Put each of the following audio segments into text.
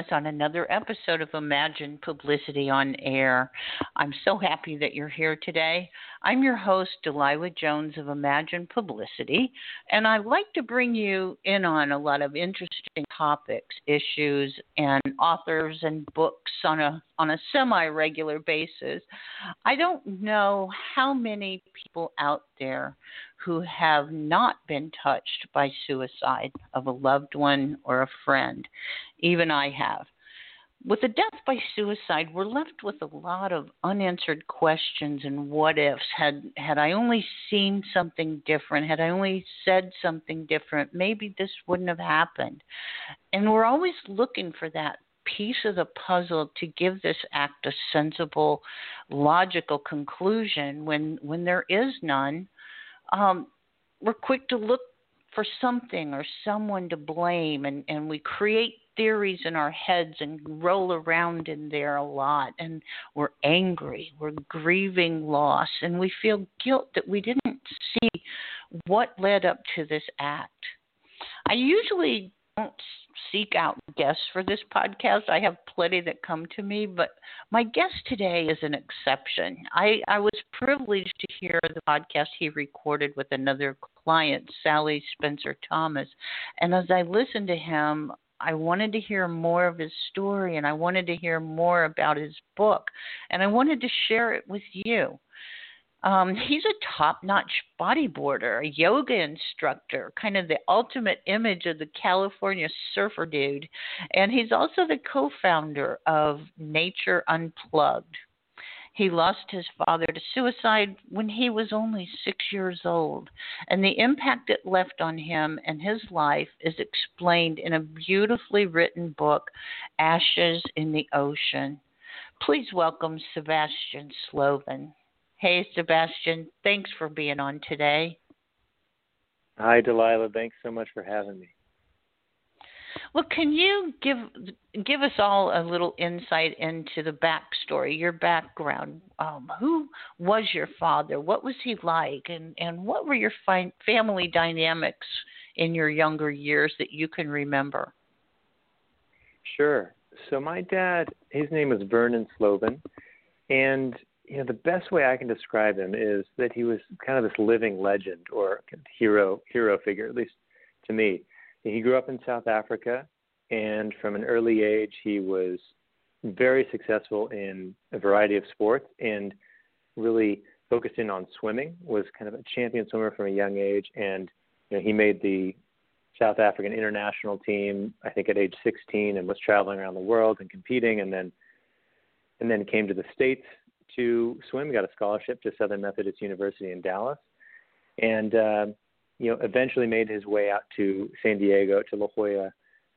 us on another episode of Imagine Publicity on Air. I'm so happy that you're here today. I'm your host, Delilah Jones of Imagine Publicity, and I like to bring you in on a lot of interesting topics, issues, and authors and books on a on a semi-regular basis. I don't know how many people out there who have not been touched by suicide of a loved one or a friend. Even I have. With a death by suicide, we're left with a lot of unanswered questions and what ifs. Had had I only seen something different, had I only said something different, maybe this wouldn't have happened. And we're always looking for that piece of the puzzle to give this act a sensible, logical conclusion when when there is none um, we're quick to look for something or someone to blame and, and we create theories in our heads and roll around in there a lot and we're angry we're grieving loss and we feel guilt that we didn't see what led up to this act. I usually don't seek out guests for this podcast. I have plenty that come to me, but my guest today is an exception. I, I was privileged to hear the podcast he recorded with another client, Sally Spencer Thomas. And as I listened to him, I wanted to hear more of his story and I wanted to hear more about his book. And I wanted to share it with you. Um, he's a top notch bodyboarder, a yoga instructor, kind of the ultimate image of the California surfer dude. And he's also the co founder of Nature Unplugged. He lost his father to suicide when he was only six years old, and the impact it left on him and his life is explained in a beautifully written book, Ashes in the Ocean. Please welcome Sebastian Slovin. Hey, Sebastian, thanks for being on today. Hi, Delilah. Thanks so much for having me. Well, can you give give us all a little insight into the backstory, your background? Um, who was your father? What was he like, and and what were your fi- family dynamics in your younger years that you can remember? Sure. So my dad, his name was Vernon Slovin, and you know the best way I can describe him is that he was kind of this living legend or hero hero figure, at least to me. He grew up in South Africa, and from an early age, he was very successful in a variety of sports and really focused in on swimming. Was kind of a champion swimmer from a young age, and you know he made the South African international team, I think at age 16, and was traveling around the world and competing, and then and then came to the states to swim. Got a scholarship to Southern Methodist University in Dallas, and uh, you know eventually made his way out to San Diego to La Jolla,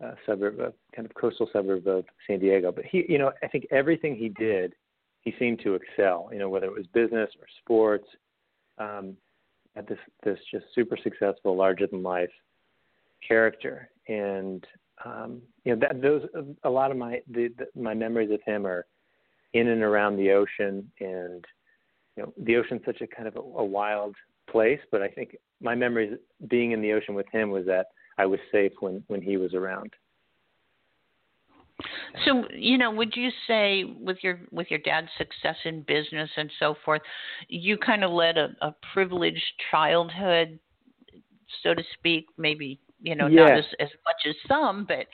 uh, suburb, uh, kind of coastal suburb of San Diego. But he, you know, I think everything he did, he seemed to excel. You know, whether it was business or sports, um, at this this just super successful, larger than life character, and um, you know that those a lot of my the, the, my memories of him are in and around the ocean. And you know the ocean's such a kind of a, a wild place but i think my memories being in the ocean with him was that i was safe when when he was around. So you know would you say with your with your dad's success in business and so forth you kind of led a, a privileged childhood so to speak maybe you know yeah. not as as much as some but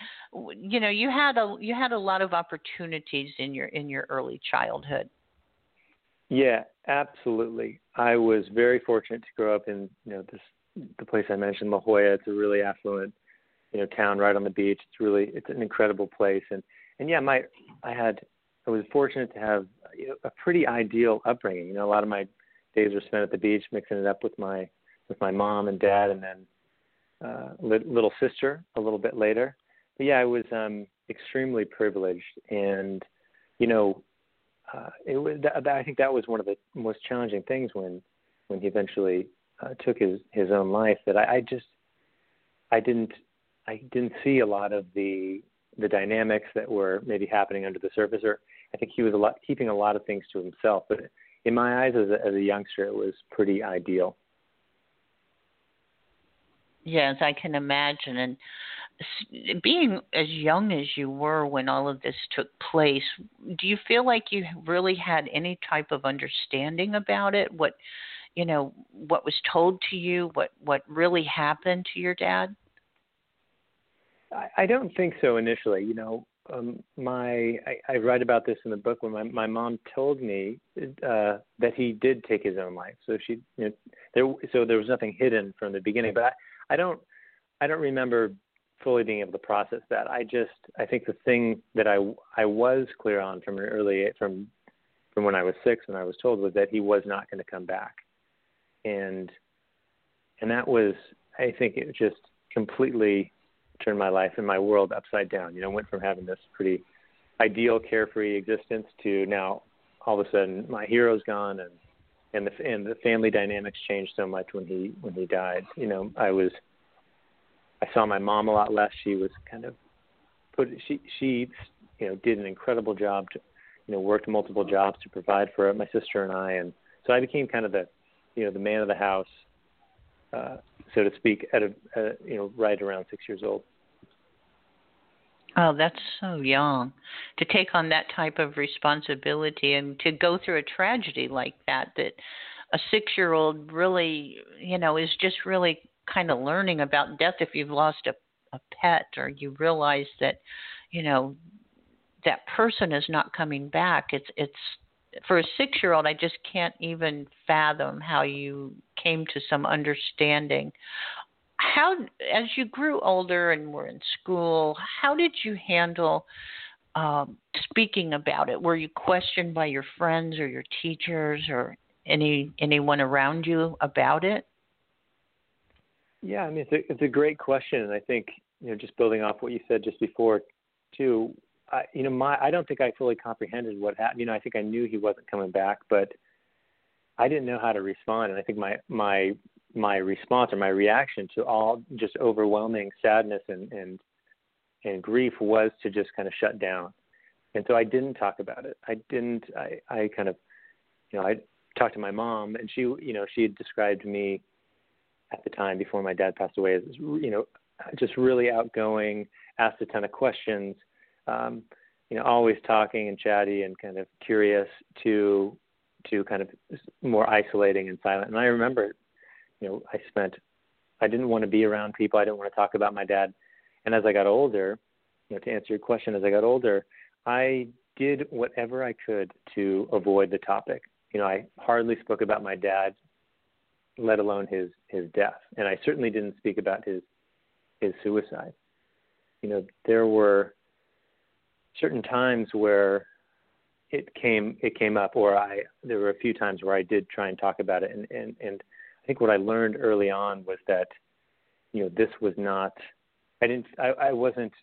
you know you had a you had a lot of opportunities in your in your early childhood. Yeah absolutely. I was very fortunate to grow up in you know this the place i mentioned la jolla. It's a really affluent you know town right on the beach. It's really it's an incredible place. And and yeah my i had i was fortunate to have you know, a pretty ideal upbringing. You know a lot of my days were spent at the beach mixing it up with my with my mom and dad and then uh, little sister a little bit later. But yeah, I was um, extremely privileged, and you know, uh, it was. That, I think that was one of the most challenging things when when he eventually uh, took his his own life. That I, I just I didn't I didn't see a lot of the the dynamics that were maybe happening under the surface, or I think he was a lot keeping a lot of things to himself. But in my eyes, as a, as a youngster, it was pretty ideal. Yes, I can imagine. And being as young as you were when all of this took place, do you feel like you really had any type of understanding about it? What you know, what was told to you, what what really happened to your dad? I, I don't think so initially. You know, um, my I, I write about this in the book when my my mom told me uh, that he did take his own life. So she, you know, there so there was nothing hidden from the beginning. But I, don't I don't remember fully being able to process that. I just I think the thing that I I was clear on from an early from from when I was six when I was told was that he was not going to come back, and and that was I think it just completely turned my life and my world upside down. You know, went from having this pretty ideal, carefree existence to now all of a sudden my hero's gone and and the and the family dynamics changed so much when he when he died. You know, I was I saw my mom a lot less. She was kind of put she she you know did an incredible job to you know worked multiple jobs to provide for my sister and I and so I became kind of the you know the man of the house uh, so to speak, at a uh, you know right around six years old. Oh, that's so young to take on that type of responsibility and to go through a tragedy like that. That a six-year-old really, you know, is just really kind of learning about death. If you've lost a, a pet or you realize that, you know, that person is not coming back, it's it's for a six year old, I just can't even fathom how you came to some understanding. How, as you grew older and were in school, how did you handle um, speaking about it? Were you questioned by your friends or your teachers or any anyone around you about it? Yeah, I mean it's a it's a great question, and I think you know just building off what you said just before, too. I, you know, my I don't think I fully comprehended what happened. You know, I think I knew he wasn't coming back, but I didn't know how to respond. And I think my my my response or my reaction to all just overwhelming sadness and and and grief was to just kind of shut down. And so I didn't talk about it. I didn't. I I kind of, you know, I talked to my mom, and she, you know, she had described me at the time before my dad passed away as, you know, just really outgoing, asked a ton of questions um, you know, always talking and chatty and kind of curious to to kind of more isolating and silent. And I remember, you know, I spent I didn't want to be around people. I didn't want to talk about my dad. And as I got older, you know, to answer your question, as I got older, I did whatever I could to avoid the topic. You know, I hardly spoke about my dad, let alone his his death, and I certainly didn't speak about his his suicide. You know, there were certain times where it came it came up or I there were a few times where I did try and talk about it and and and think what I learned early on was that you know this was not I didn't I, I wasn't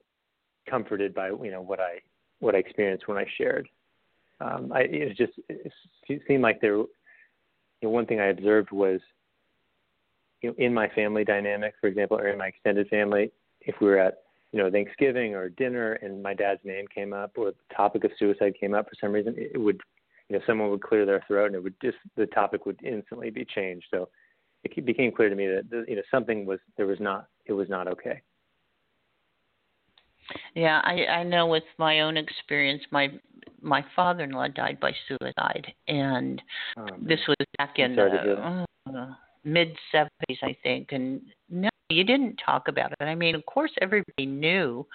comforted by you know what I what I experienced when I shared um I it just it seemed like there you know, one thing I observed was you know in my family dynamic for example or in my extended family if we were at you know Thanksgiving or dinner and my dad's name came up or the topic of suicide came up for some reason, it would you know someone would clear their throat and it would just the topic would instantly be changed. So it became clear to me that you know something was there was not it was not okay. Yeah, I I know with my own experience, my my father-in-law died by suicide, and um, this was back in the uh, mid 70s, I think, and no, you didn't talk about it. I mean, of course, everybody knew,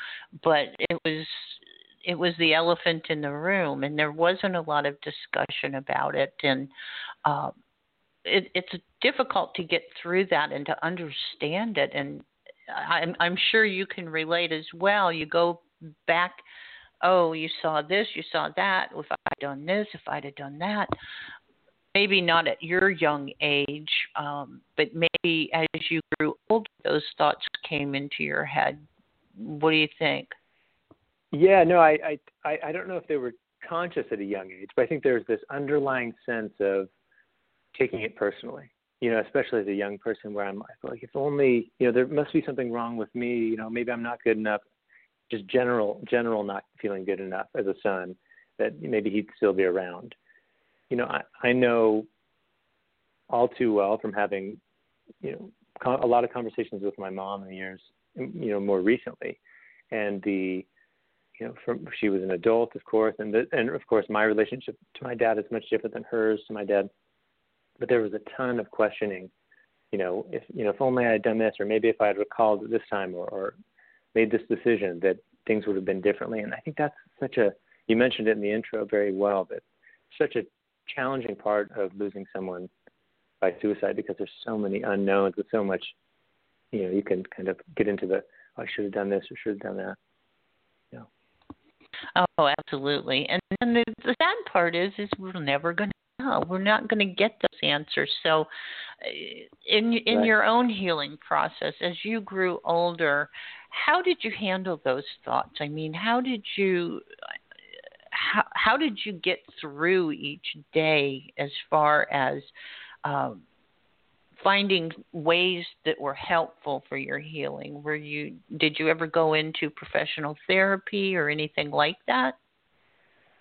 but it was it was the elephant in the room, and there wasn't a lot of discussion about it, and uh, it, it's difficult to get through that and to understand it. And I'm, I'm sure you can relate as well. You go back oh, you saw this, you saw that. If I'd done this, if I'd have done that maybe not at your young age, um, but maybe as you grew older, those thoughts came into your head. What do you think? Yeah, no, I, I, I don't know if they were conscious at a young age, but I think there's this underlying sense of taking it personally. You know, especially as a young person, where I'm like, if only, you know, there must be something wrong with me. You know, maybe I'm not good enough. Just general, general, not feeling good enough as a son that maybe he'd still be around you know, I, I know all too well from having, you know, a lot of conversations with my mom in the years you know more recently, and the you know from she was an adult of course, and the, and of course my relationship to my dad is much different than hers to my dad, but there was a ton of questioning. You know, if you know, if only I had done this, or maybe if I had recalled this time, or, or made this decision, that things would have been differently. And I think that's such a you mentioned it in the intro very well that such a challenging part of losing someone by suicide because there's so many unknowns with so much you know you can kind of get into the oh, I should have done this or should have done that. Yeah. Oh, absolutely. And then the, the sad part is, is we're never going We're not going to get those answers. So, uh, in in right. your own healing process, as you grew older, how did you handle those thoughts? I mean, how did you how how did you get through each day as far as um, finding ways that were helpful for your healing? Were you did you ever go into professional therapy or anything like that?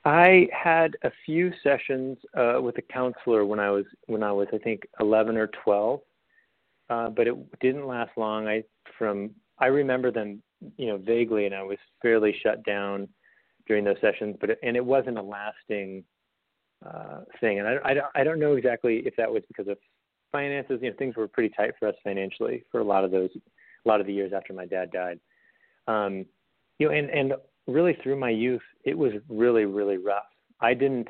I had a few sessions uh, with a counselor when I was when I was I think 11 or 12, uh, but it didn't last long. I from I remember them you know vaguely, and I was fairly shut down during those sessions. But it, and it wasn't a lasting uh, thing, and I, I I don't know exactly if that was because of finances, you know, things were pretty tight for us financially for a lot of those, a lot of the years after my dad died. Um, you know, and and really through my youth, it was really really rough. I didn't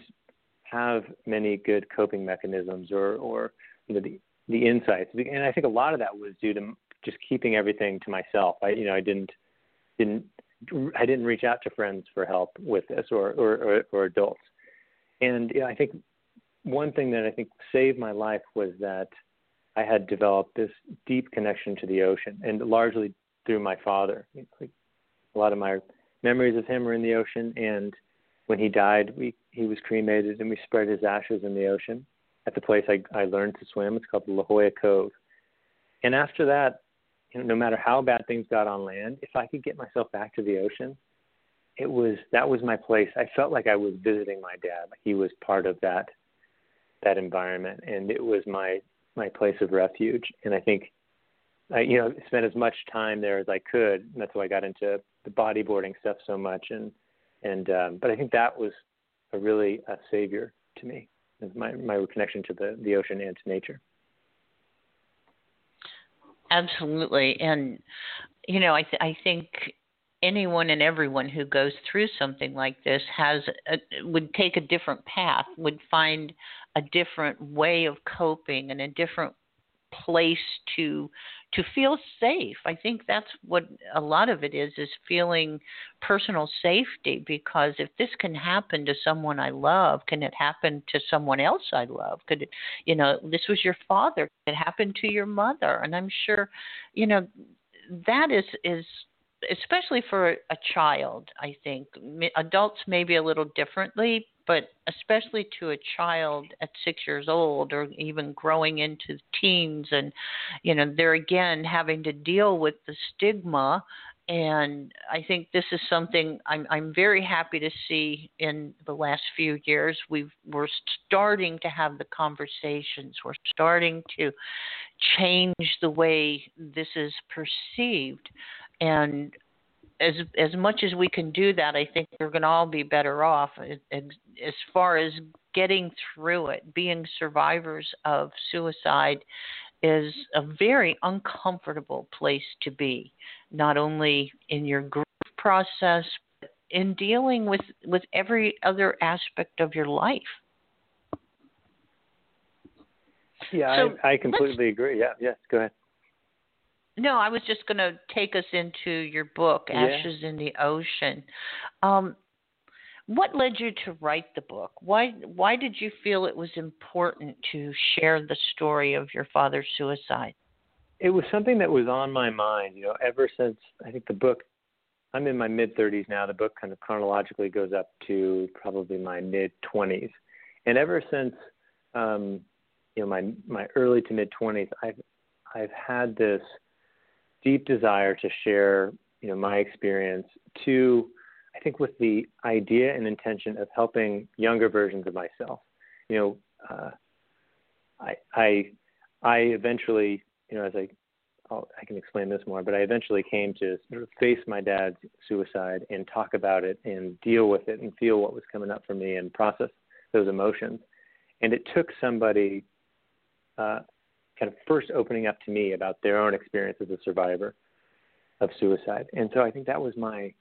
have many good coping mechanisms or or you know the the insights, and I think a lot of that was due to just keeping everything to myself. I you know I didn't didn't I didn't reach out to friends for help with this or or, or, or adults. And you know, I think one thing that I think saved my life was that I had developed this deep connection to the ocean, and largely through my father. Like a lot of my memories of him are in the ocean, and when he died, we he was cremated, and we spread his ashes in the ocean at the place I, I learned to swim. It's called La Jolla Cove. And after that, you know, no matter how bad things got on land, if I could get myself back to the ocean, it was that was my place. I felt like I was visiting my dad. He was part of that that environment, and it was my my place of refuge. And I think I you know spent as much time there as I could. And that's why I got into the bodyboarding stuff so much. And and um, but I think that was a really a savior to me, my my connection to the the ocean and to nature. Absolutely, and you know I th- I think anyone and everyone who goes through something like this has a, would take a different path, would find a different way of coping and a different place to to feel safe. I think that's what a lot of it is is feeling personal safety because if this can happen to someone I love, can it happen to someone else I love? Could it you know, this was your father, it happened to your mother and I'm sure, you know, that is is especially for a child, I think adults maybe a little differently, but especially to a child at six years old or even growing into teens, and you know they're again having to deal with the stigma. And I think this is something I'm I'm very happy to see in the last few years. We've we're starting to have the conversations. We're starting to change the way this is perceived and as as much as we can do that, I think we're going to all be better off as, far as getting through it. Being survivors of suicide is a very uncomfortable place to be, not only in your grief process, but in dealing with with every other aspect of your life. Yeah, so I, I completely agree. Yeah, yes, go ahead. No, I was just going to take us into your book, Ashes yeah. in the Ocean. Um, what led you to write the book? Why why did you feel it was important to share the story of your father's suicide? It was something that was on my mind, you know, ever since I think the book I'm in my mid 30s now. The book kind of chronologically goes up to probably my mid 20s. And ever since um, you know my my early to mid 20s, I've I've had this deep desire to share, you know, my experience to, I think, with the idea and intention of helping younger versions of myself. You know, uh, I, I, I eventually, you know, as I I'll, I can explain this more, but I eventually came to sort of face my dad's suicide and talk about it and deal with it and feel what was coming up for me and process those emotions. And it took somebody uh, kind of first opening up to me about their own experience as a survivor of suicide. And so I think that was my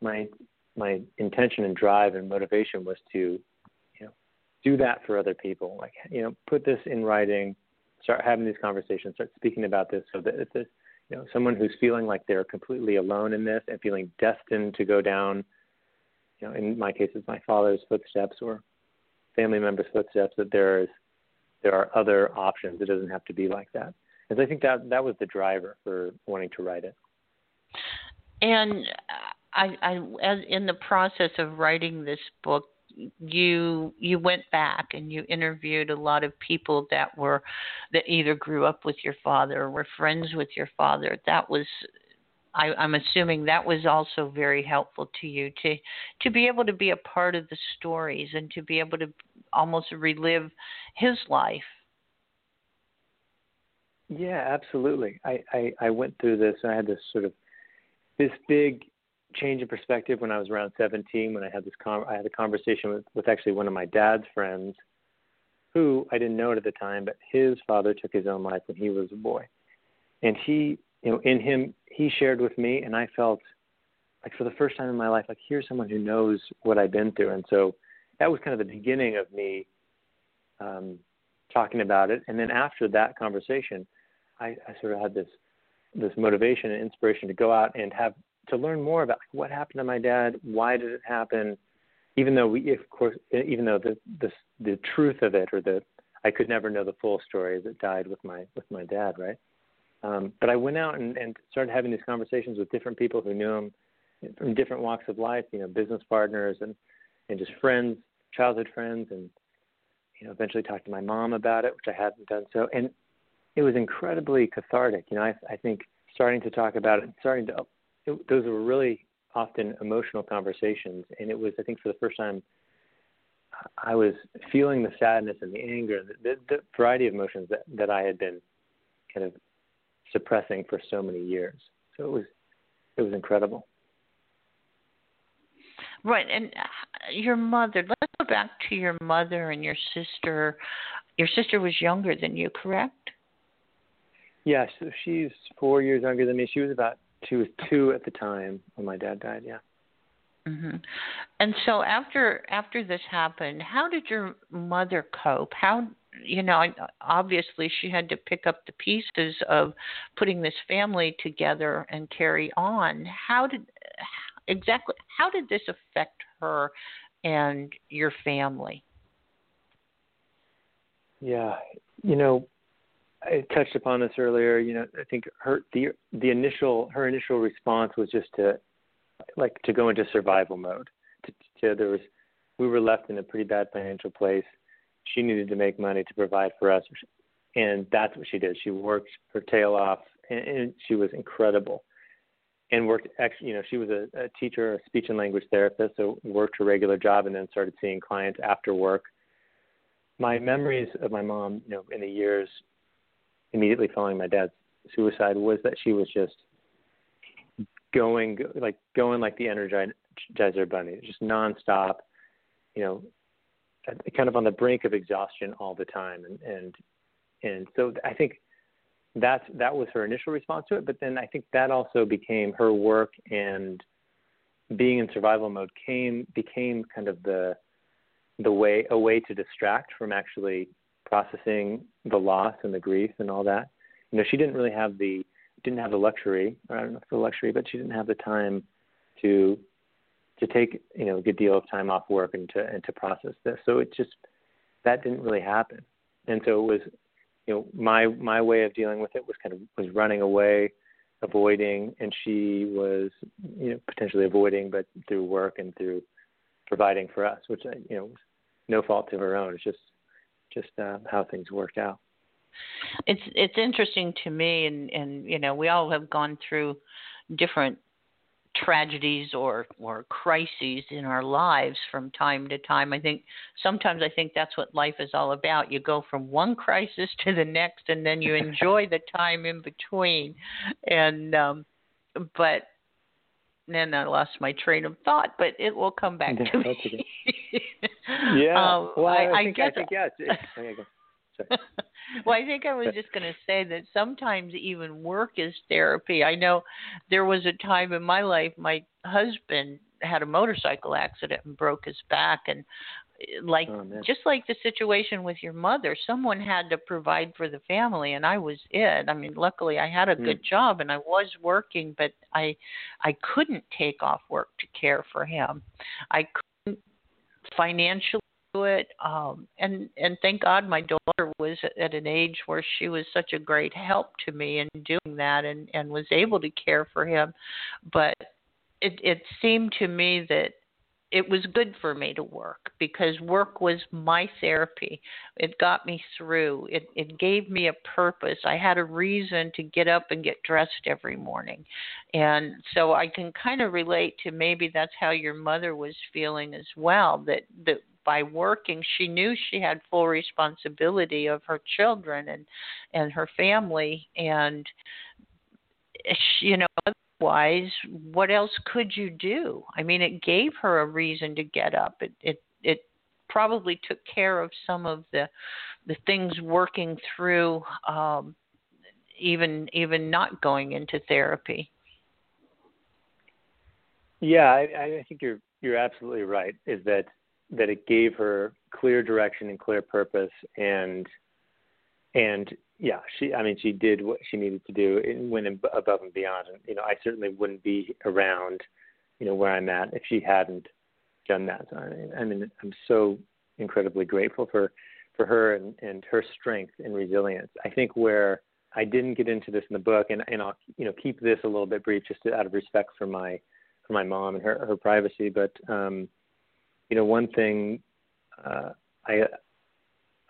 my my intention and drive and motivation was to you know do that for other people like you know put this in writing start having these conversations start speaking about this so that if this you know someone who's feeling like they're completely alone in this and feeling destined to go down you know in my case it's my father's footsteps or family members footsteps that there is there are other options. It doesn't have to be like that. And i think that that was the driver for wanting to write it. And I, I in the process of writing this book, you you went back and you interviewed a lot of people that were that either grew up with your father or were friends with your father. That was I, I'm assuming that was also very helpful to you to to be able to be a part of the stories and to be able to almost relive his life. Yeah, absolutely. I, I, I went through this and I had this sort of this big change in perspective when I was around 17 when I had this con- I had a conversation with, with actually one of my dad's friends who I didn't know it at the time but his father took his own life when he was a boy and he you know in him he shared with me and I felt like for the first time in my life like here's someone who knows what I've been through and so that was kind of the beginning of me um talking about it. And then after that conversation I, I sort of had this this motivation and inspiration to go out and have to learn more about what happened to my dad, why did it happen, even though we, of course, even though the the the truth of it or the I could never know the full story as it died with my with my dad, right? Um, but I went out and, and started having these conversations with different people who knew him from different walks of life, you know, business partners and and just friends, childhood friends, and you know, eventually talked to my mom about it, which I hadn't done so, and it was incredibly cathartic. You know, I, I think starting to talk about it, starting to it, those were really often emotional conversations, and it was I think for the first time I was feeling the sadness and the anger, the, the, the variety of emotions that that I had been kind of suppressing for so many years. So it was it was incredible. Right, and uh, your mother. Let's go back to your mother and your sister. Your sister was younger than you, correct? Yes, yeah, so she's four years younger than me. She was about she was two at the time when my dad died. Yeah. hmm And so after after this happened, how did your mother cope? How you know, obviously she had to pick up the pieces of putting this family together and carry on. How did exactly how did this affect her and your family? Yeah, you know, I touched upon this earlier. You know, I think her the the initial her initial response was just to like to go into survival mode. To, to there was we were left in a pretty bad financial place. She needed to make money to provide for us, and that's what she did. She worked her tail off, and, and she was incredible. And worked, actually you know, she was a, a teacher, a speech and language therapist, so worked her regular job, and then started seeing clients after work. My memories of my mom, you know, in the years immediately following my dad's suicide was that she was just going like going like the energizer bunny, just nonstop, you know, kind of on the brink of exhaustion all the time, and and and so I think that's that was her initial response to it. But then I think that also became her work and being in survival mode came became kind of the the way a way to distract from actually processing the loss and the grief and all that. You know, she didn't really have the didn't have the luxury, or I don't know if it's the luxury, but she didn't have the time to to take you know a good deal of time off work and to and to process this. So it just that didn't really happen, and so it was you know my my way of dealing with it was kind of was running away, avoiding, and she was you know potentially avoiding, but through work and through providing for us, which you know was no fault of her own. It's just just uh, how things worked out. It's it's interesting to me, and and you know we all have gone through different tragedies or or crises in our lives from time to time. I think sometimes I think that's what life is all about. You go from one crisis to the next, and then you enjoy the time in between. And um, but then I lost my train of thought, but it will come back to me. yeah. Um, well, I, I, think, I, I think yeah. well, I think I was just going to say that sometimes even work is therapy. I know there was a time in my life my husband had a motorcycle accident and broke his back and like oh, just like the situation with your mother someone had to provide for the family and i was it i mean luckily i had a mm. good job and i was working but i i couldn't take off work to care for him i couldn't financially it um and and thank god my daughter was at an age where she was such a great help to me in doing that and and was able to care for him but it it seemed to me that it was good for me to work because work was my therapy. It got me through. It it gave me a purpose. I had a reason to get up and get dressed every morning. And so I can kind of relate to maybe that's how your mother was feeling as well that that by working she knew she had full responsibility of her children and and her family and you know otherwise, what else could you do? I mean, it gave her a reason to get up. It it it probably took care of some of the the things working through um even even not going into therapy. Yeah, I, I think you're you're absolutely right. Is that that it gave her clear direction and clear purpose, and and yeah, she. I mean, she did what she needed to do and went above and beyond. And you know, I certainly wouldn't be around, you know, where I'm at if she hadn't done that. So, I mean, I mean, I'm so incredibly grateful for for her and and her strength and resilience. I think where I didn't get into this in the book, and and I'll you know keep this a little bit brief, just out of respect for my for my mom and her her privacy. But um, you know, one thing uh, I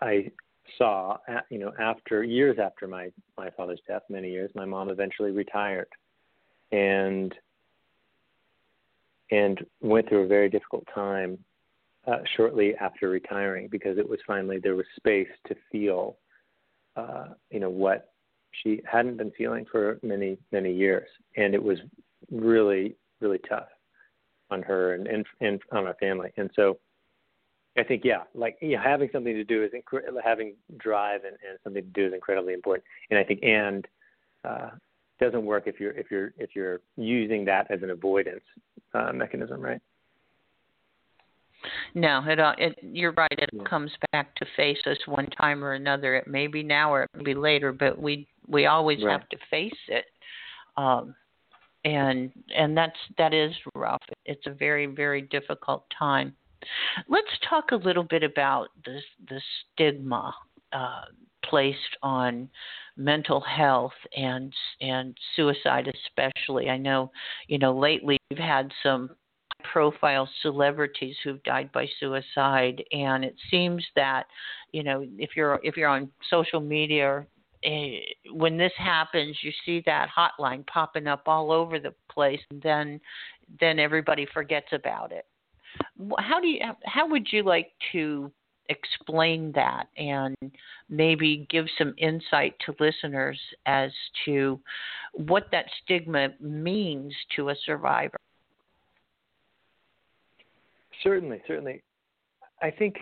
I saw, you know, after years after my my father's death, many years, my mom eventually retired, and and went through a very difficult time uh, shortly after retiring because it was finally there was space to feel, uh, you know, what she hadn't been feeling for many many years, and it was really really tough on her and and, and on our family, and so I think yeah, like yeah, having something to do is incre- having drive and, and something to do is incredibly important. And I think and uh, doesn't work if you're if you're if you're using that as an avoidance uh, mechanism, right? No, it, uh, it you're right. It yeah. comes back to face us one time or another. It may be now or it may be later, but we we always right. have to face it. Um, and and that's that is rough. It's a very very difficult time. Let's talk a little bit about the the stigma uh, placed on mental health and and suicide, especially. I know, you know, lately we've had some high profile celebrities who've died by suicide, and it seems that, you know, if you're if you're on social media or Eh, when this happens, you see that hotline popping up all over the place, and then then everybody forgets about it how do you how would you like to explain that and maybe give some insight to listeners as to what that stigma means to a survivor? Certainly, certainly. I think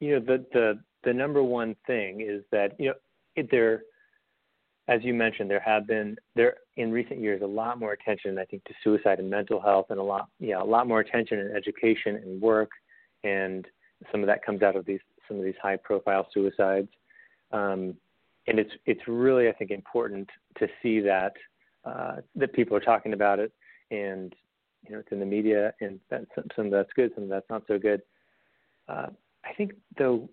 you know the the the number one thing is that you know it, there as you mentioned, there have been there in recent years a lot more attention, I think, to suicide and mental health, and a lot, yeah, a lot more attention in education and work, and some of that comes out of these some of these high-profile suicides, um, and it's it's really, I think, important to see that uh, that people are talking about it, and you know, it's in the media, and some, some of that's good, some of that's not so good. Uh, I think though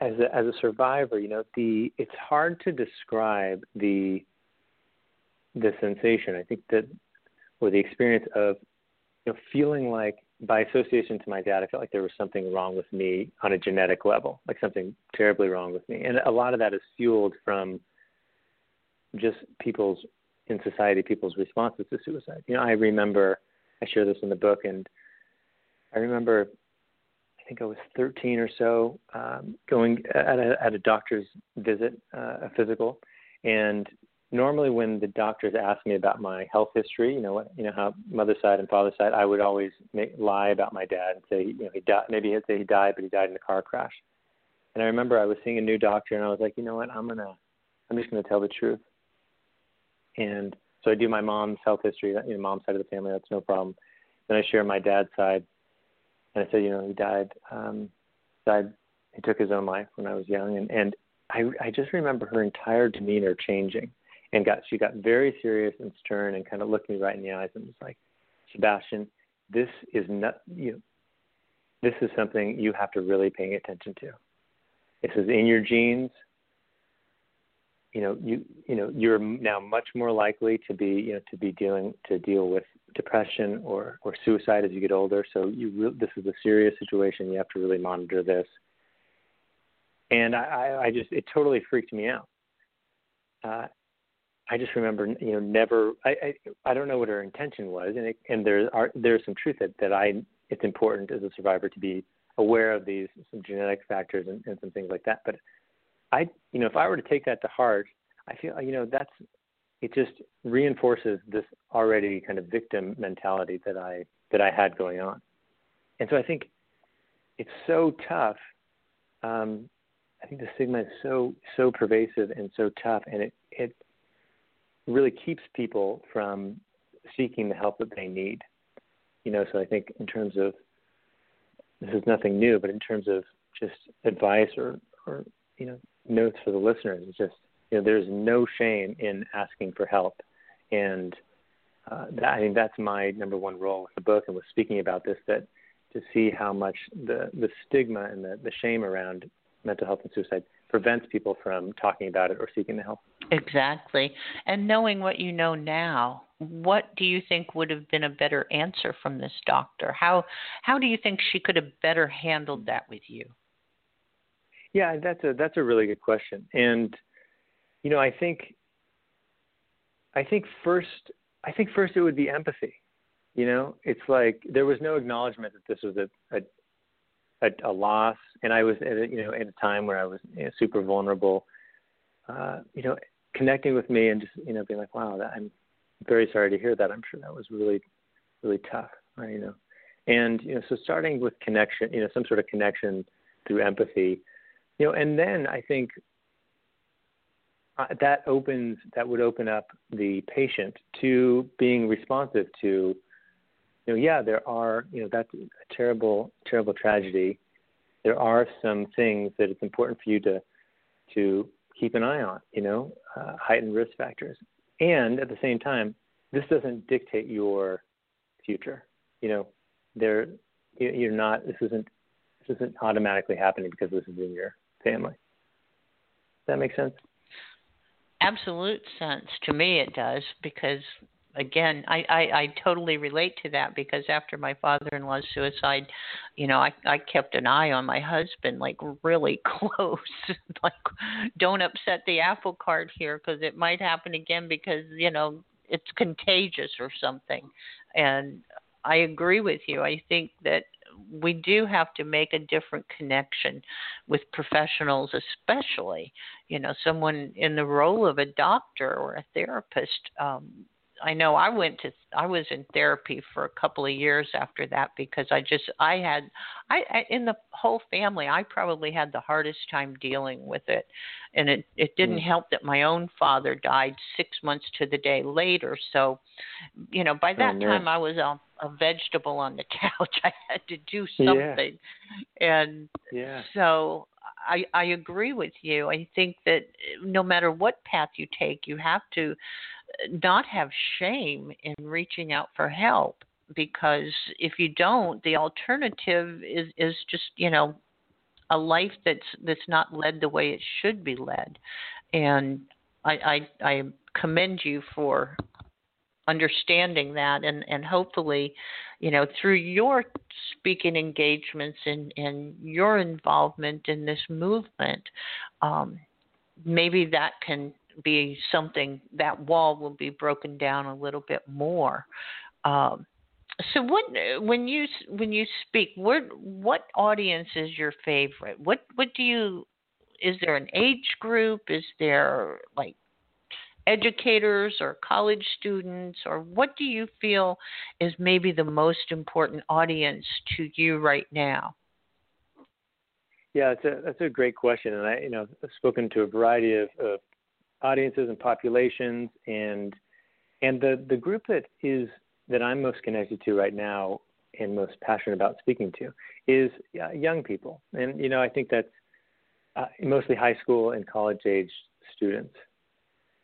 as a, as a survivor, you know, the it's hard to describe the the sensation. I think that or the experience of you know feeling like by association to my dad, I felt like there was something wrong with me on a genetic level, like something terribly wrong with me, and a lot of that is fueled from just people's in society people's responses to suicide. You know, I remember I share this in the book, and I remember think I was 13 or so, um, going at a, at a doctor's visit, uh, a physical, and normally when the doctors ask me about my health history, you know what, you know how mother side and father side, I would always make, lie about my dad and say, you know, he died. Maybe he'd say he died, but he died in a car crash. And I remember I was seeing a new doctor, and I was like, you know what, I'm gonna, I'm just gonna tell the truth. And so I do my mom's health history, you know, mom's side of the family. That's no problem. Then I share my dad's side, and I said, you know, he died, um, died. He took his own life when I was young, and and I I just remember her entire demeanor changing, and got she got very serious and stern, and kind of looked me right in the eyes and was like, Sebastian, this is not you. This is something you have to really pay attention to. This is in your genes you know you you know you're now much more likely to be you know to be dealing to deal with depression or or suicide as you get older. So you re- this is a serious situation. You have to really monitor this. And i i just it totally freaked me out. Uh i just remember you know never i i, I don't know what her intention was. And it, and there are there's some truth that that i it's important as a survivor to be aware of these some genetic factors and, and some things like that. But I, you know, if I were to take that to heart, I feel, you know, that's it just reinforces this already kind of victim mentality that I that I had going on, and so I think it's so tough. Um, I think the stigma is so so pervasive and so tough, and it it really keeps people from seeking the help that they need. You know, so I think in terms of this is nothing new, but in terms of just advice or or you know notes for the listeners it's just you know there's no shame in asking for help, and uh, that, I think that's my number one role with the book and with speaking about this that to see how much the the stigma and the, the shame around mental health and suicide prevents people from talking about it or seeking the help. Exactly. And knowing what you know now, what do you think would have been a better answer from this doctor? How how do you think she could have better handled that with you? Yeah, that's a that's a really good question. And you know, I think I think first I think first it would be empathy. You know, it's like there was no acknowledgement that this was a a, a, a loss, and I was at a, you know at a time where I was you know, super vulnerable. Uh, you know, connecting with me and just you know being like, wow, that, I'm very sorry to hear that. I'm sure that was really really tough. Right, you know, and you know, so starting with connection, you know, some sort of connection through empathy you know, and then I think that opens that would open up the patient to being responsive to, you know, yeah, there are, you know, that's a terrible, terrible tragedy. There are some things that it's important for you to to keep an eye on, you know, uh, heightened risk factors, and at the same time, this doesn't dictate your future. You know, there you're not. This isn't this isn't automatically happening because this is in your family. Does that make sense? Absolute sense. To me, it does because again, I, I, I totally relate to that because after my father-in-law's suicide, you know, I, I kept an eye on my husband like really close. like, don't upset the apple cart here because it might happen again because you know it's contagious or something. And I agree with you. I think that we do have to make a different connection with professionals, especially, you know, someone in the role of a doctor or a therapist. Um, I know I went to I was in therapy for a couple of years after that because I just I had I, I in the whole family I probably had the hardest time dealing with it and it it didn't mm. help that my own father died 6 months to the day later so you know by that oh, time I was a, a vegetable on the couch I had to do something yeah. and yeah. so I, I agree with you. I think that no matter what path you take, you have to not have shame in reaching out for help because if you don't the alternative is is just you know a life that's that's not led the way it should be led. And i i, I commend you for understanding that and and hopefully you know through your speaking engagements and and your involvement in this movement um maybe that can be something that wall will be broken down a little bit more. Um, so what when you when you speak, what what audience is your favorite? What what do you is there an age group? Is there like educators or college students or what do you feel is maybe the most important audience to you right now? Yeah, that's a that's a great question, and I you know I've spoken to a variety of, of audiences and populations, and and the the group that is that I'm most connected to right now and most passionate about speaking to is uh, young people, and you know I think that's uh, mostly high school and college age students.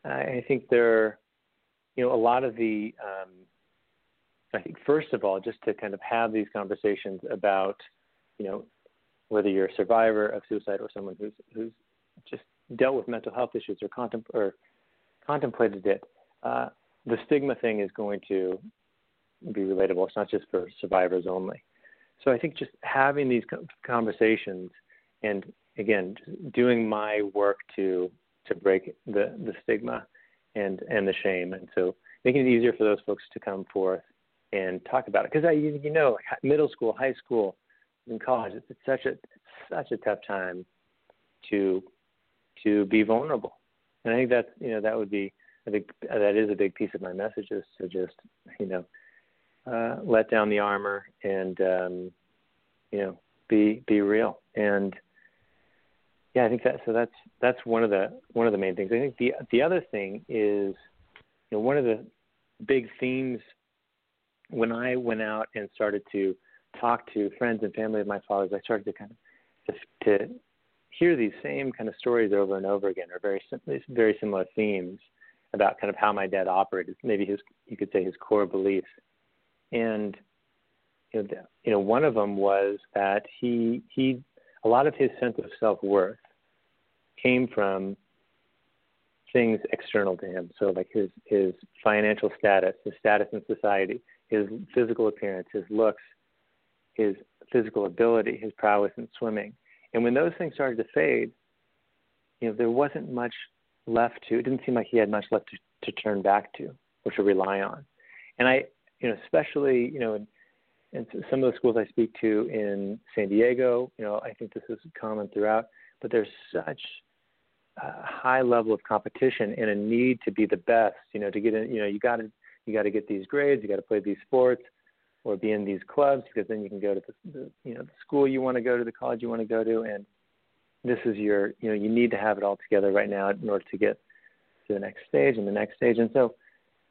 I think there, you know, a lot of the. Um, I think first of all, just to kind of have these conversations about, you know, whether you're a survivor of suicide or someone who's who's just dealt with mental health issues or, contem- or contemplated it, uh, the stigma thing is going to be relatable. It's not just for survivors only. So I think just having these conversations and again, doing my work to to break the the stigma and and the shame, and so making it easier for those folks to come forth and talk about it. Because I, you know, middle school, high school, in college, it's, it's such a it's such a tough time to to be vulnerable, and I think that you know that would be I think that is a big piece of my message is to just you know uh, let down the armor and um, you know be be real and yeah, I think that so that's that's one of the one of the main things. I think the the other thing is, you know, one of the big themes when I went out and started to talk to friends and family of my father's, I started to kind of to, to hear these same kind of stories over and over again, or very very similar themes about kind of how my dad operated, maybe his you could say his core beliefs, and you know, you know one of them was that he he a lot of his sense of self worth came from things external to him. So like his his financial status, his status in society, his physical appearance, his looks, his physical ability, his prowess in swimming. And when those things started to fade, you know, there wasn't much left to. It didn't seem like he had much left to, to turn back to or to rely on. And I, you know, especially you know, in, in some of the schools I speak to in San Diego, you know, I think this is common throughout. But there's such a high level of competition and a need to be the best. You know, to get in, you know, you got to you got to get these grades, you got to play these sports, or be in these clubs because then you can go to the, the you know the school you want to go to, the college you want to go to, and this is your you know you need to have it all together right now in order to get to the next stage and the next stage. And so,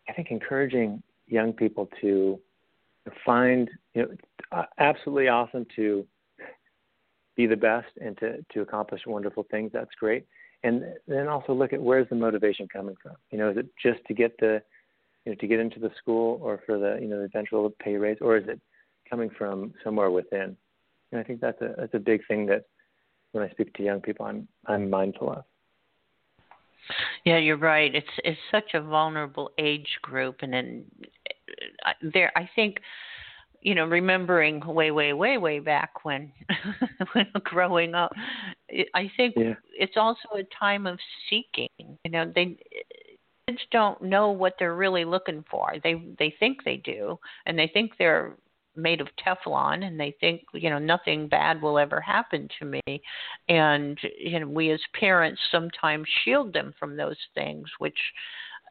I think encouraging young people to find you know absolutely awesome to be the best and to to accomplish wonderful things. That's great and then also look at where's the motivation coming from. You know, is it just to get the, you know, to get into the school or for the, you know, the eventual pay raise, or is it coming from somewhere within? And I think that's a that's a big thing that when I speak to young people, I'm I'm mindful of. Yeah, you're right. It's it's such a vulnerable age group, and then uh, there, I think you know, remembering way, way, way, way back when, when growing up, I think yeah. it's also a time of seeking. You know, they kids don't know what they're really looking for. They they think they do, and they think they're made of Teflon, and they think you know nothing bad will ever happen to me. And you know, we as parents sometimes shield them from those things, which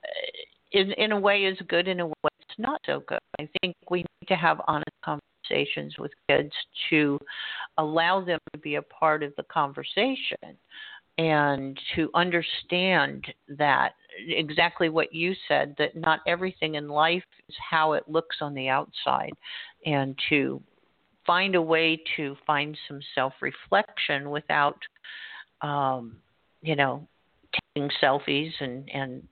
uh, in in a way is good, in a way it's not so good. I think we need to have honest conversations with kids to allow them to be a part of the conversation and to understand that exactly what you said that not everything in life is how it looks on the outside and to find a way to find some self reflection without um, you know taking selfies and and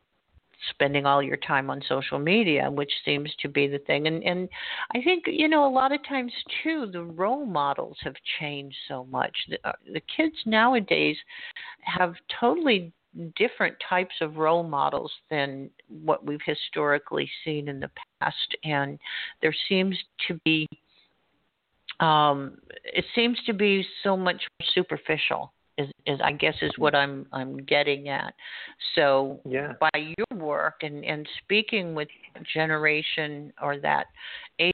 spending all your time on social media, which seems to be the thing. And and I think you know a lot of times too the role models have changed so much. The, uh, the kids nowadays have totally different types of role models than what we've historically seen in the past, and there seems to be um, it seems to be so much superficial is, is I guess is what I'm I'm getting at. So yeah. by your work and and speaking with generation or that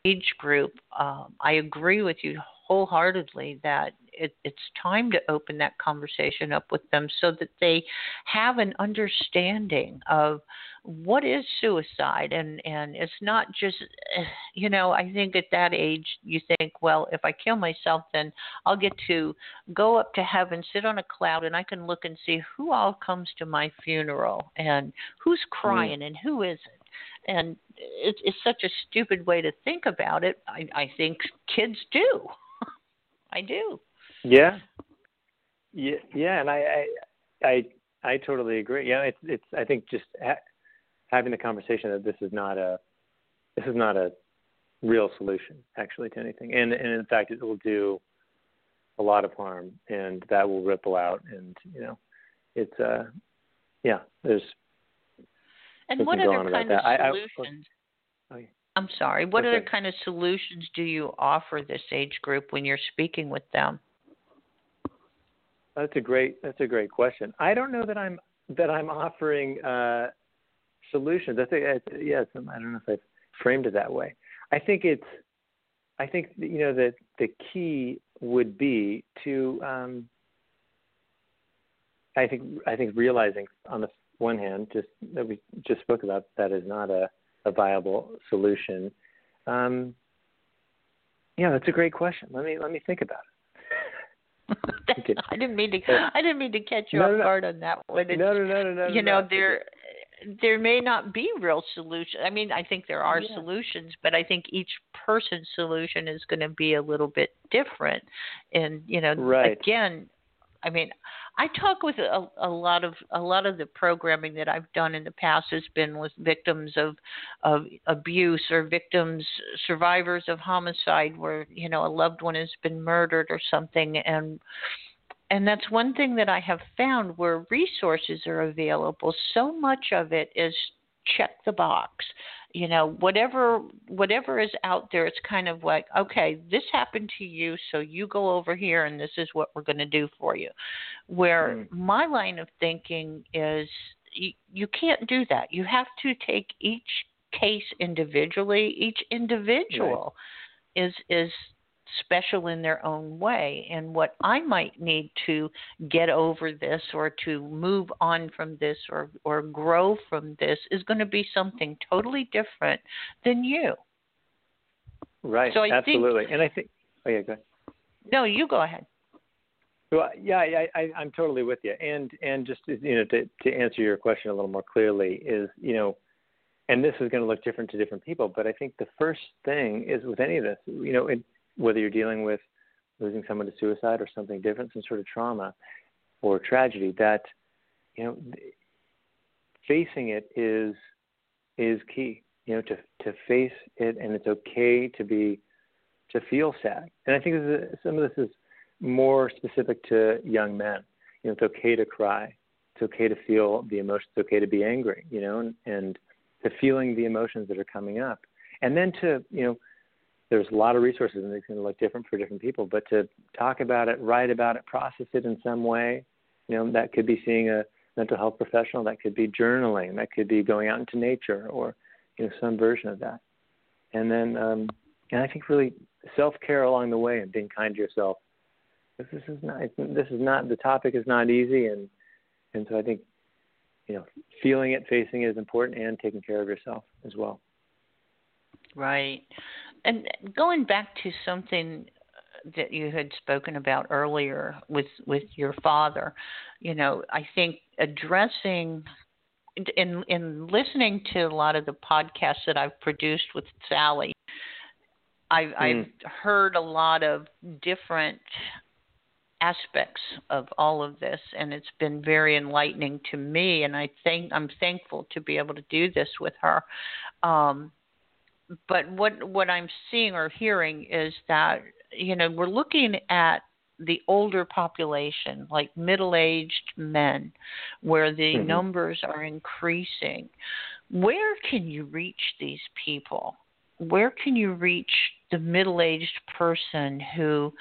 age group, um, I agree with you wholeheartedly that it, it's time to open that conversation up with them so that they have an understanding of what is suicide. And and it's not just you know i think at that age you think well if i kill myself then i'll get to go up to heaven sit on a cloud and i can look and see who all comes to my funeral and who's mm. crying and who isn't. And it's, it's such a stupid way to think about it. I i think kids do i do yeah yeah yeah and i i i I totally agree. Yeah, it's it's. I think just having the conversation that this is not a this is not a real solution actually to anything, and and in fact it will do a lot of harm, and that will ripple out, and you know, it's uh, yeah, there's. And what other kind of solutions? I, I, oh, yeah. I'm sorry. What okay. other kind of solutions do you offer this age group when you're speaking with them? That's a great. That's a great question. I don't know that I'm that I'm offering uh, solutions. I think, yes, I don't know if I've framed it that way. I think it's, I think you know that the key would be to, um, I think, I think realizing on the one hand, just that we just spoke about, that is not a, a viable solution. Um, yeah, that's a great question. Let me let me think about it. I didn't mean to. I didn't mean to catch you no, off no, guard on that one. It's, no, no, no, no, no. You know, no. there there may not be real solutions. I mean, I think there are yeah. solutions, but I think each person's solution is going to be a little bit different. And you know, right. again, I mean, I talk with a, a lot of a lot of the programming that I've done in the past has been with victims of of abuse or victims survivors of homicide where you know a loved one has been murdered or something and and that's one thing that I have found where resources are available. So much of it is check the box. You know, whatever whatever is out there, it's kind of like, okay, this happened to you, so you go over here, and this is what we're going to do for you. Where mm. my line of thinking is, you, you can't do that. You have to take each case individually. Each individual right. is is special in their own way. And what I might need to get over this or to move on from this or, or grow from this is going to be something totally different than you. Right. So I absolutely. Think, and I think, oh, yeah, go ahead. No, you go ahead. Well, yeah, I, I, I'm totally with you. And and just you know to to answer your question a little more clearly is you know, and this is going to look different to different people, but I think the first thing is with any of this, you know, it, whether you're dealing with losing someone to suicide or something different, some sort of trauma or tragedy, that you know facing it is is key. You know, to to face it, and it's okay to be to feel sad. And I think is, some of this is more specific to young men. You know, it's okay to cry. It's okay to feel the emotions. It's okay to be angry. You know, and, and to feeling the emotions that are coming up, and then to you know there's a lot of resources and it's going to look different for different people but to talk about it write about it process it in some way you know that could be seeing a mental health professional that could be journaling that could be going out into nature or you know some version of that. And then um and i think really self care along the way and being kind to yourself. This is not this is not the topic is not easy and and so i think you know feeling it facing it is important and taking care of yourself as well. Right and going back to something that you had spoken about earlier with with your father, you know, I think addressing in in listening to a lot of the podcasts that I've produced with Sally, I've, mm. I've heard a lot of different aspects of all of this and it's been very enlightening to me and I think I'm thankful to be able to do this with her. Um, but what what I'm seeing or hearing is that you know we're looking at the older population, like middle-aged men, where the mm-hmm. numbers are increasing. Where can you reach these people? where can you reach the middle-aged person who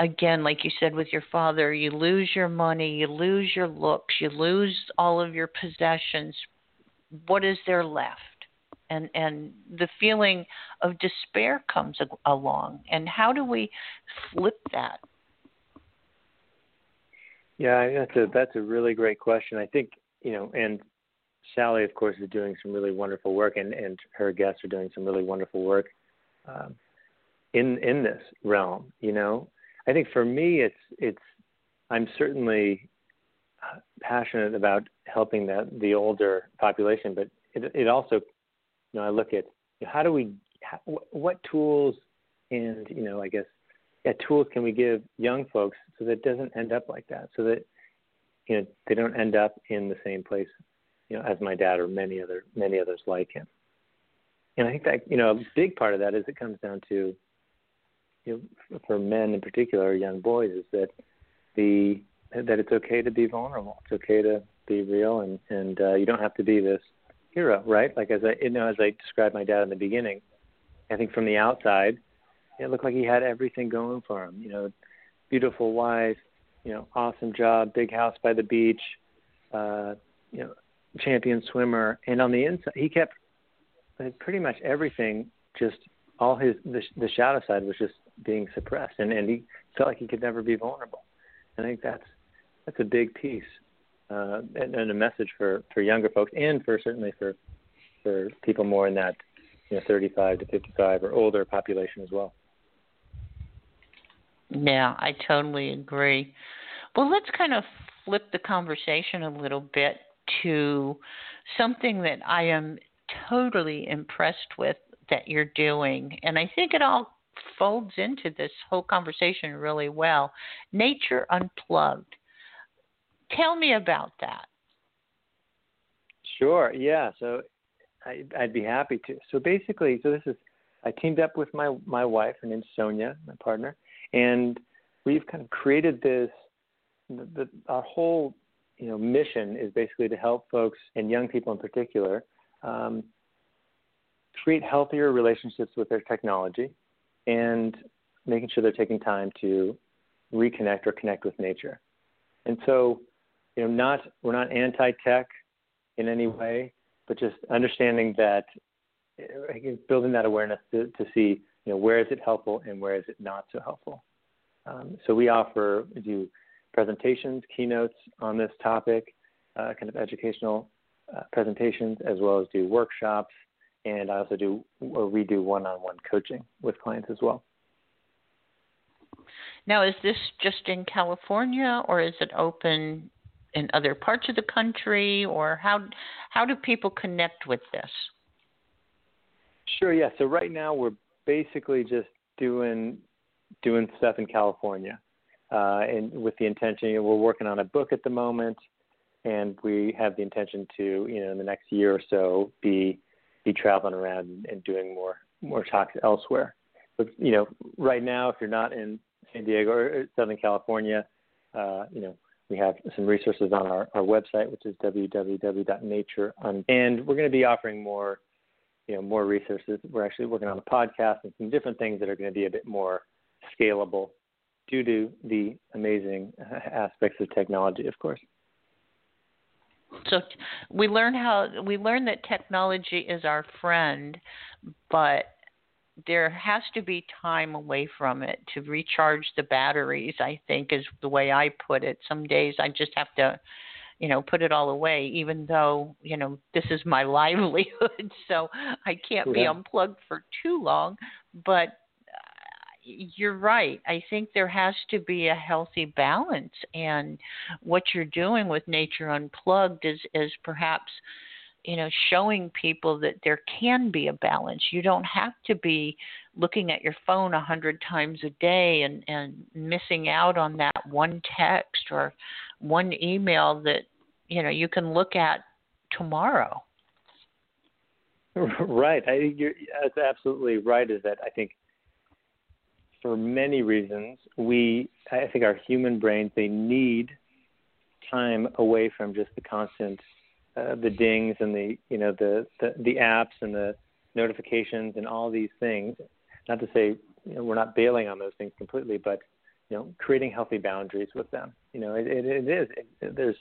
again like you said with your father you lose your money you lose your looks you lose all of your possessions what is there left and and the feeling of despair comes along. And how do we flip that? Yeah that's a that's a really great question. I think you know and sally of course is doing some really wonderful work and and her guests are doing some really wonderful work um, in in this realm you know? I think for me it's it's i'm certainly uh, passionate about helping the the older population but it it also you know, I look at how do we, what tools and you know, I guess, yeah, tools can we give young folks so that it doesn't end up like that, so that you know they don't end up in the same place, you know, as my dad or many other many others like him. And I think that you know a big part of that is it comes down to, you know, for men in particular, young boys, is that the that it's okay to be vulnerable. It's okay to be real, and and uh, you don't have to be this hero, right? Like as I you know as I described my dad in the beginning, I think from the outside, it looked like he had everything going for him. You know, beautiful wife, you know, awesome job, big house by the beach, uh, you know, champion swimmer, and on the inside he kept pretty much everything just all his the, the shadow side was just being suppressed and and he felt like he could never be vulnerable. I think that's that's a big piece uh, and, and a message for for younger folks and for certainly for for people more in that you know 35 to 55 or older population as well. Yeah, I totally agree. Well, let's kind of flip the conversation a little bit to something that I am totally impressed with that you're doing. And I think it all folds into this whole conversation really well. Nature Unplugged. Tell me about that. Sure. Yeah. So I, I'd be happy to. So basically, so this is I teamed up with my my wife, her name's Sonia, my partner, and we've kind of created this. The, the, our whole you know mission is basically to help folks and young people in particular um, create healthier relationships with their technology and making sure they're taking time to reconnect or connect with nature. And so you know, not we're not anti-tech in any way, but just understanding that building that awareness to, to see you know where is it helpful and where is it not so helpful. Um, so we offer do presentations, keynotes on this topic, uh, kind of educational uh, presentations, as well as do workshops, and I also do or we do one-on-one coaching with clients as well. Now, is this just in California, or is it open in other parts of the country, or how how do people connect with this? Sure. Yeah. So right now we're basically just doing doing stuff in California, uh, and with the intention, you know, we're working on a book at the moment, and we have the intention to, you know, in the next year or so, be be traveling around and doing more more talks elsewhere. But you know, right now, if you're not in San Diego or Southern California, uh, you know, we have some resources on our, our website, which is www.nature. And we're going to be offering more, you know, more resources. We're actually working on a podcast and some different things that are going to be a bit more scalable due to the amazing aspects of technology, of course. So we learn how we learn that technology is our friend, but there has to be time away from it to recharge the batteries i think is the way i put it some days i just have to you know put it all away even though you know this is my livelihood so i can't yeah. be unplugged for too long but uh, you're right. I think there has to be a healthy balance, and what you're doing with Nature Unplugged is is perhaps you know showing people that there can be a balance. You don't have to be looking at your phone a hundred times a day and and missing out on that one text or one email that you know you can look at tomorrow. Right. I think you're that's absolutely right is that i think for many reasons we i think our human brains they need time away from just the constant uh, the dings and the you know the, the the apps and the notifications and all these things. Not to say you know, we're not bailing on those things completely, but you know, creating healthy boundaries with them. You know, it, it, it is. It, there's,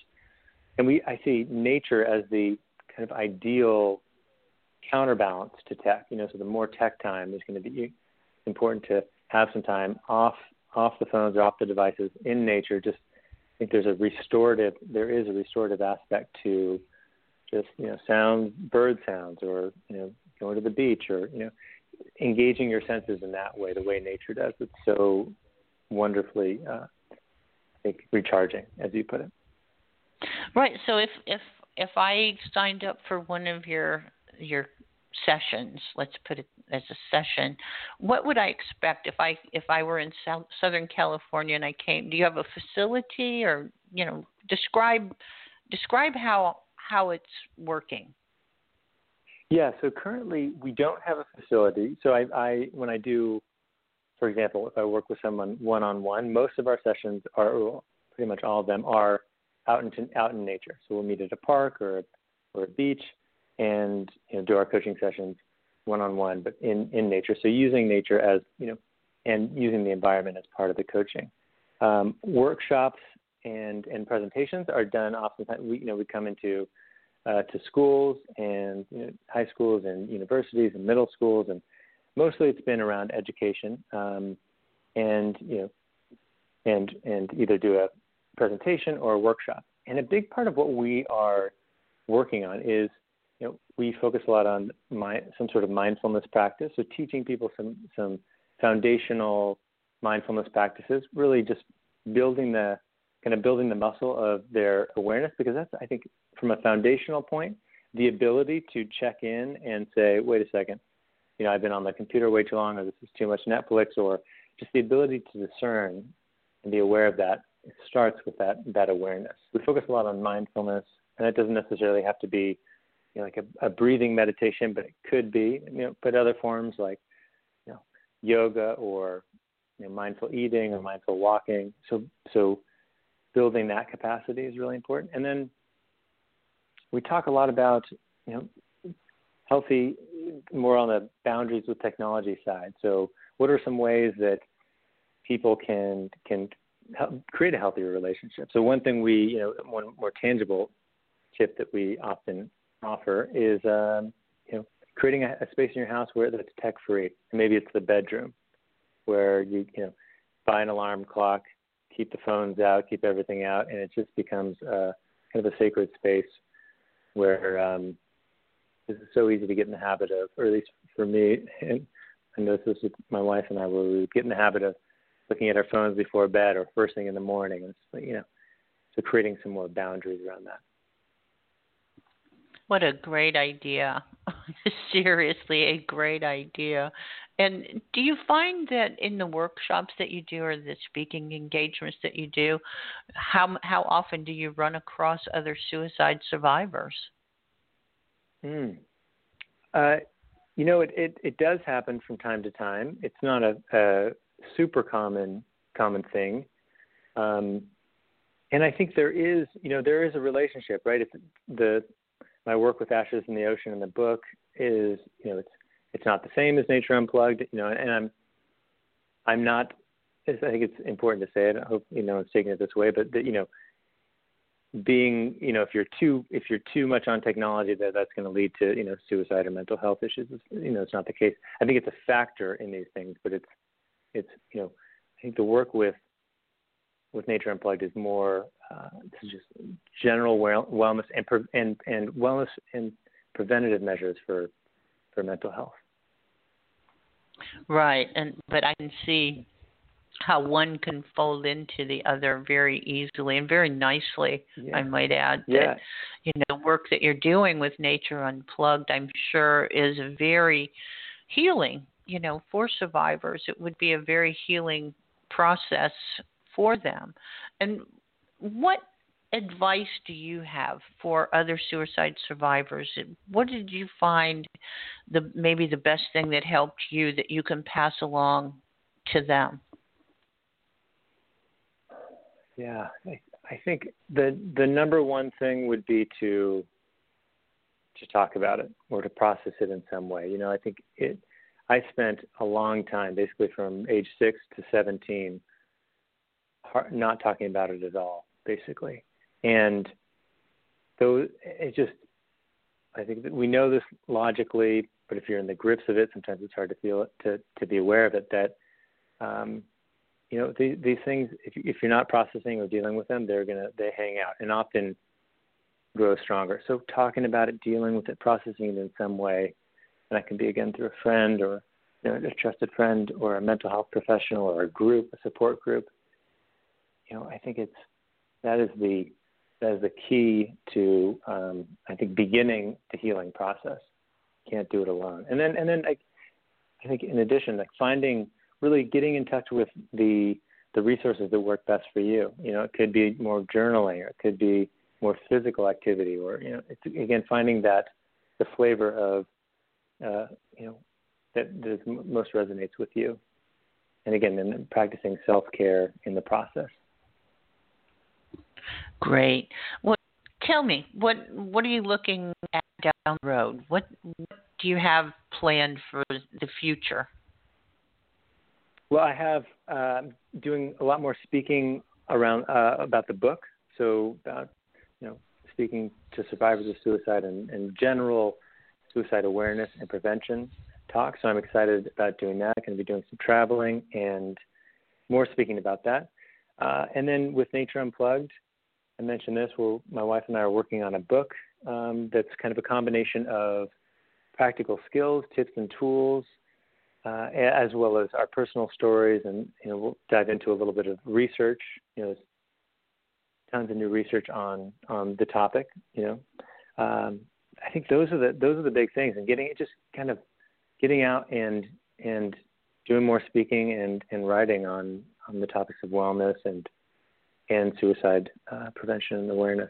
and we I see nature as the kind of ideal counterbalance to tech. You know, so the more tech time is going to be important to have some time off off the phones or off the devices in nature. Just I think there's a restorative. There is a restorative aspect to just you know sound bird sounds or you know going to the beach or you know engaging your senses in that way, the way nature does. It's so wonderfully, uh, recharging, as you put it. Right. So if if if I signed up for one of your your sessions, let's put it as a session, what would I expect if I if I were in South, Southern California and I came? Do you have a facility, or you know, describe describe how how it's working? Yeah, so currently we don't have a facility. So I, I when I do, for example, if I work with someone one on one, most of our sessions are pretty much all of them are out in out in nature. So we'll meet at a park or or a beach, and you know, do our coaching sessions one on one, but in in nature. So using nature as you know, and using the environment as part of the coaching. Um, workshops and and presentations are done oftentimes. We you know we come into uh, to schools and you know, high schools and universities and middle schools, and mostly it's been around education, um, and you know, and and either do a presentation or a workshop. And a big part of what we are working on is, you know, we focus a lot on my, some sort of mindfulness practice, so teaching people some some foundational mindfulness practices, really just building the kind of building the muscle of their awareness because that's I think from a foundational point, the ability to check in and say, wait a second, you know, I've been on the computer way too long, or this is too much Netflix, or just the ability to discern and be aware of that it starts with that that awareness. We focus a lot on mindfulness, and it doesn't necessarily have to be you know, like a, a breathing meditation, but it could be. You know, but other forms like you know yoga or you know, mindful eating or mindful walking. So so building that capacity is really important. And then we talk a lot about you know healthy more on the boundaries with technology side. So what are some ways that people can can help create a healthier relationship? So one thing we you know one more tangible tip that we often offer is um, you know creating a, a space in your house where that's tech free. Maybe it's the bedroom where you you know buy an alarm clock, keep the phones out, keep everything out, and it just becomes uh, kind of a sacred space where um, is so easy to get in the habit of, or at least for me, and I know this with my wife and I, where we get in the habit of looking at our phones before bed or first thing in the morning. It's, you know, so creating some more boundaries around that. What a great idea. Seriously, a great idea. And do you find that in the workshops that you do or the speaking engagements that you do, how how often do you run across other suicide survivors? Hmm. Uh, you know, it, it, it does happen from time to time. It's not a, a super common common thing, um, and I think there is, you know, there is a relationship, right? The my work with Ashes in the Ocean in the book is, you know, it's it's not the same as Nature Unplugged, you know, and I'm I'm not. I think it's important to say it. I hope you know I'm taking it this way, but that you know, being you know, if you're too if you're too much on technology, that that's going to lead to you know suicide or mental health issues. It's, you know, it's not the case. I think it's a factor in these things, but it's it's you know, I think the work with with Nature Unplugged is more uh, just general wellness and and and wellness and preventative measures for for mental health. Right, and but I can see how one can fold into the other very easily and very nicely. Yeah. I might add that you know the work that you're doing with Nature Unplugged, I'm sure, is very healing. You know, for survivors, it would be a very healing process for them. And what advice do you have for other suicide survivors? What did you find the maybe the best thing that helped you that you can pass along to them? Yeah, I, think the the number one thing would be to to talk about it or to process it in some way. You know, I think it. I spent a long time, basically from age six to seventeen, not talking about it at all, basically, and so it just. I think that we know this logically, but if you're in the grips of it, sometimes it's hard to feel it, to to be aware of it. That um, you know the, these things, if if you're not processing or dealing with them, they're gonna they hang out, and often grow stronger. So talking about it, dealing with it, processing it in some way, and that can be again through a friend or you know, a trusted friend or a mental health professional or a group, a support group. You know, I think it's that is the is the key to um, I think beginning the healing process. can't do it alone. And then and then I, I think in addition, like finding really getting in touch with the the resources that work best for you. You know, it could be more journaling, or it could be more physical activity, or you know, again finding that the flavor of uh, you know that, that most resonates with you, and again, then practicing self care in the process. Great. Well, tell me what what are you looking at down the road? What, what do you have planned for the future? Well, I have uh, doing a lot more speaking around uh, about the book. So about you know speaking to survivors of suicide and, and general suicide awareness and prevention talk. So I'm excited about doing that. I'm going to be doing some traveling and more speaking about that. Uh, and then with Nature Unplugged, I mentioned this. Well, my wife and I are working on a book um, that's kind of a combination of practical skills, tips, and tools uh, as well as our personal stories, and you know we'll dive into a little bit of research. You know, tons of new research on on the topic. You know, um, I think those are the those are the big things, and getting it just kind of getting out and and doing more speaking and and writing on on the topics of wellness and and suicide uh, prevention and awareness.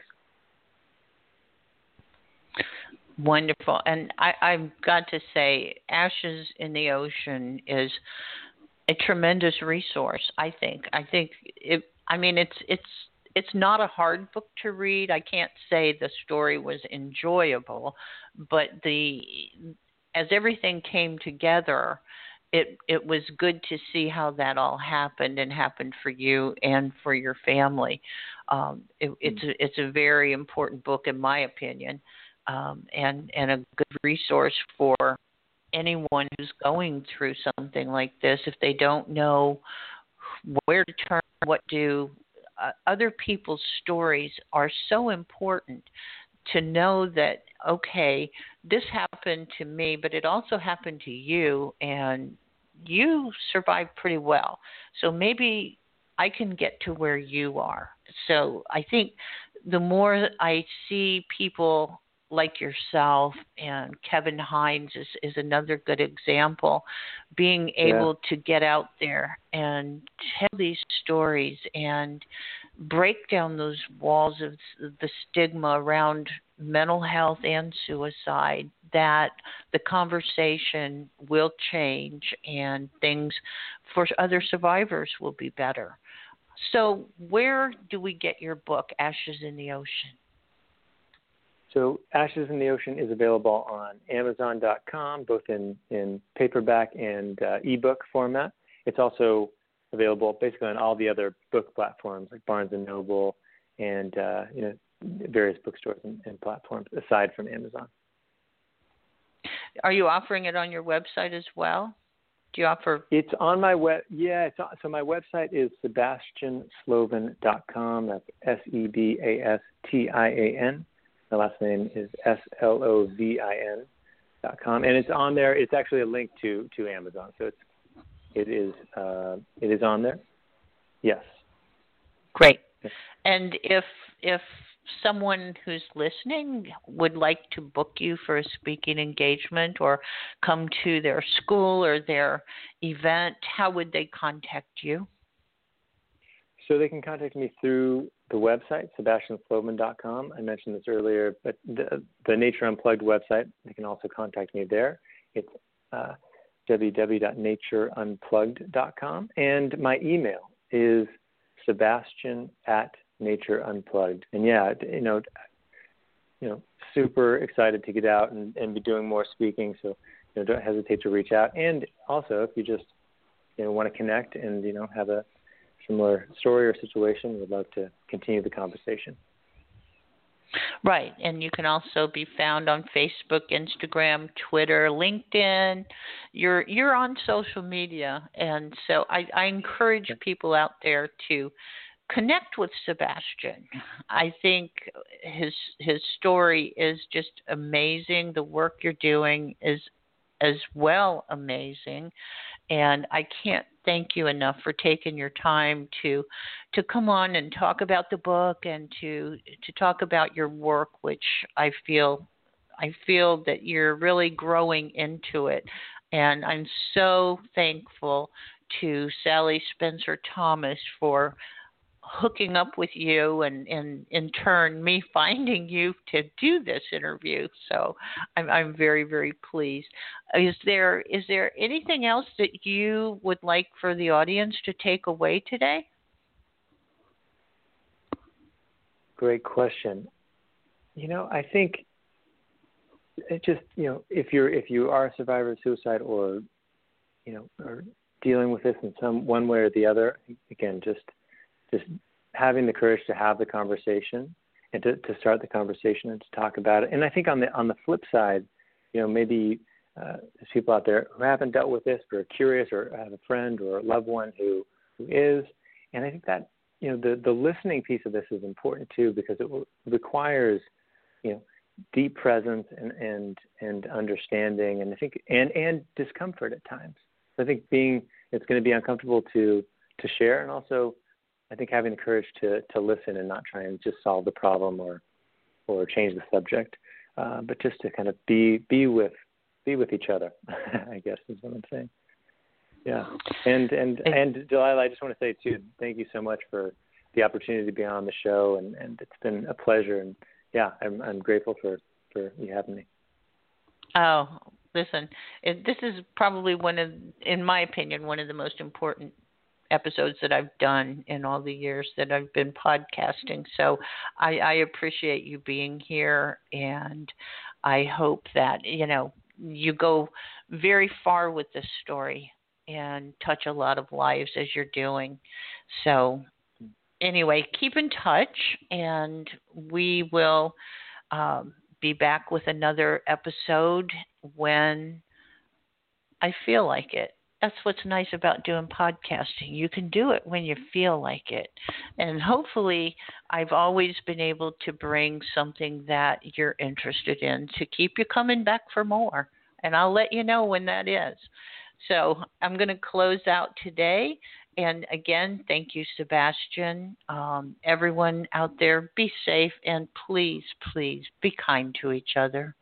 Wonderful. And I, I've got to say, Ashes in the Ocean is a tremendous resource, I think. I think it I mean it's it's it's not a hard book to read. I can't say the story was enjoyable, but the as everything came together, it it was good to see how that all happened and happened for you and for your family. Um, it, it's a, it's a very important book in my opinion um, and and a good resource for anyone who's going through something like this if they don't know where to turn, what to do. Uh, other people's stories are so important to know that okay, this happened to me, but it also happened to you, and you survived pretty well. So maybe I can get to where you are. So I think the more I see people like yourself and Kevin Hines is, is another good example. Being able yeah. to get out there and tell these stories and break down those walls of the stigma around mental health and suicide, that the conversation will change and things for other survivors will be better. So, where do we get your book, Ashes in the Ocean? So Ashes in the Ocean is available on Amazon.com, both in, in paperback and uh, ebook format. It's also available basically on all the other book platforms like Barnes and Noble and uh, you know various bookstores and, and platforms aside from Amazon. Are you offering it on your website as well? Do you offer? It's on my web. Yeah, it's on, so my website is sebastianslovin.com. That's S E B A S T I A N my last name is S L O V I N dot com, and it's on there. It's actually a link to to Amazon, so it's it is uh, it is on there. Yes. Great. And if if someone who's listening would like to book you for a speaking engagement or come to their school or their event, how would they contact you? So they can contact me through the website, sebastianslovin.com. I mentioned this earlier, but the, the Nature Unplugged website, you can also contact me there. It's uh, www.natureunplugged.com. And my email is sebastian at natureunplugged. And yeah, you know, you know, super excited to get out and, and be doing more speaking. So you know, don't hesitate to reach out. And also, if you just you know want to connect and you know have a similar story or situation, we'd love to continue the conversation. Right, and you can also be found on Facebook, Instagram, Twitter, LinkedIn. You're you're on social media, and so I, I encourage people out there to connect with Sebastian. I think his his story is just amazing. The work you're doing is as well amazing and I can't thank you enough for taking your time to to come on and talk about the book and to to talk about your work which I feel I feel that you're really growing into it. And I'm so thankful to Sally Spencer Thomas for hooking up with you and, and in turn me finding you to do this interview. So I'm I'm very, very pleased. Is there is there anything else that you would like for the audience to take away today? Great question. You know, I think it just you know if you're if you are a survivor of suicide or you know or dealing with this in some one way or the other again just just having the courage to have the conversation and to, to start the conversation and to talk about it. And I think on the on the flip side, you know, maybe uh, there's people out there who haven't dealt with this but are curious or have a friend or a loved one who who is. And I think that you know the the listening piece of this is important too because it requires you know deep presence and and and understanding and I think and and discomfort at times. So I think being it's going to be uncomfortable to to share and also I think having the courage to to listen and not try and just solve the problem or or change the subject, uh, but just to kind of be be with be with each other. I guess is what I'm saying. Yeah, and and and Delilah, I just want to say too, thank you so much for the opportunity to be on the show, and and it's been a pleasure, and yeah, I'm I'm grateful for for you having me. Oh, listen, this is probably one of, in my opinion, one of the most important episodes that I've done in all the years that I've been podcasting. So I, I appreciate you being here, and I hope that you know you go very far with this story and touch a lot of lives as you're doing. So anyway, keep in touch, and we will um, be back with another episode when I feel like it that's what's nice about doing podcasting. You can do it when you feel like it. And hopefully, I've always been able to bring something that you're interested in to keep you coming back for more. And I'll let you know when that is. So I'm going to close out today. And again, thank you, Sebastian. Um, everyone out there, be safe and please, please be kind to each other.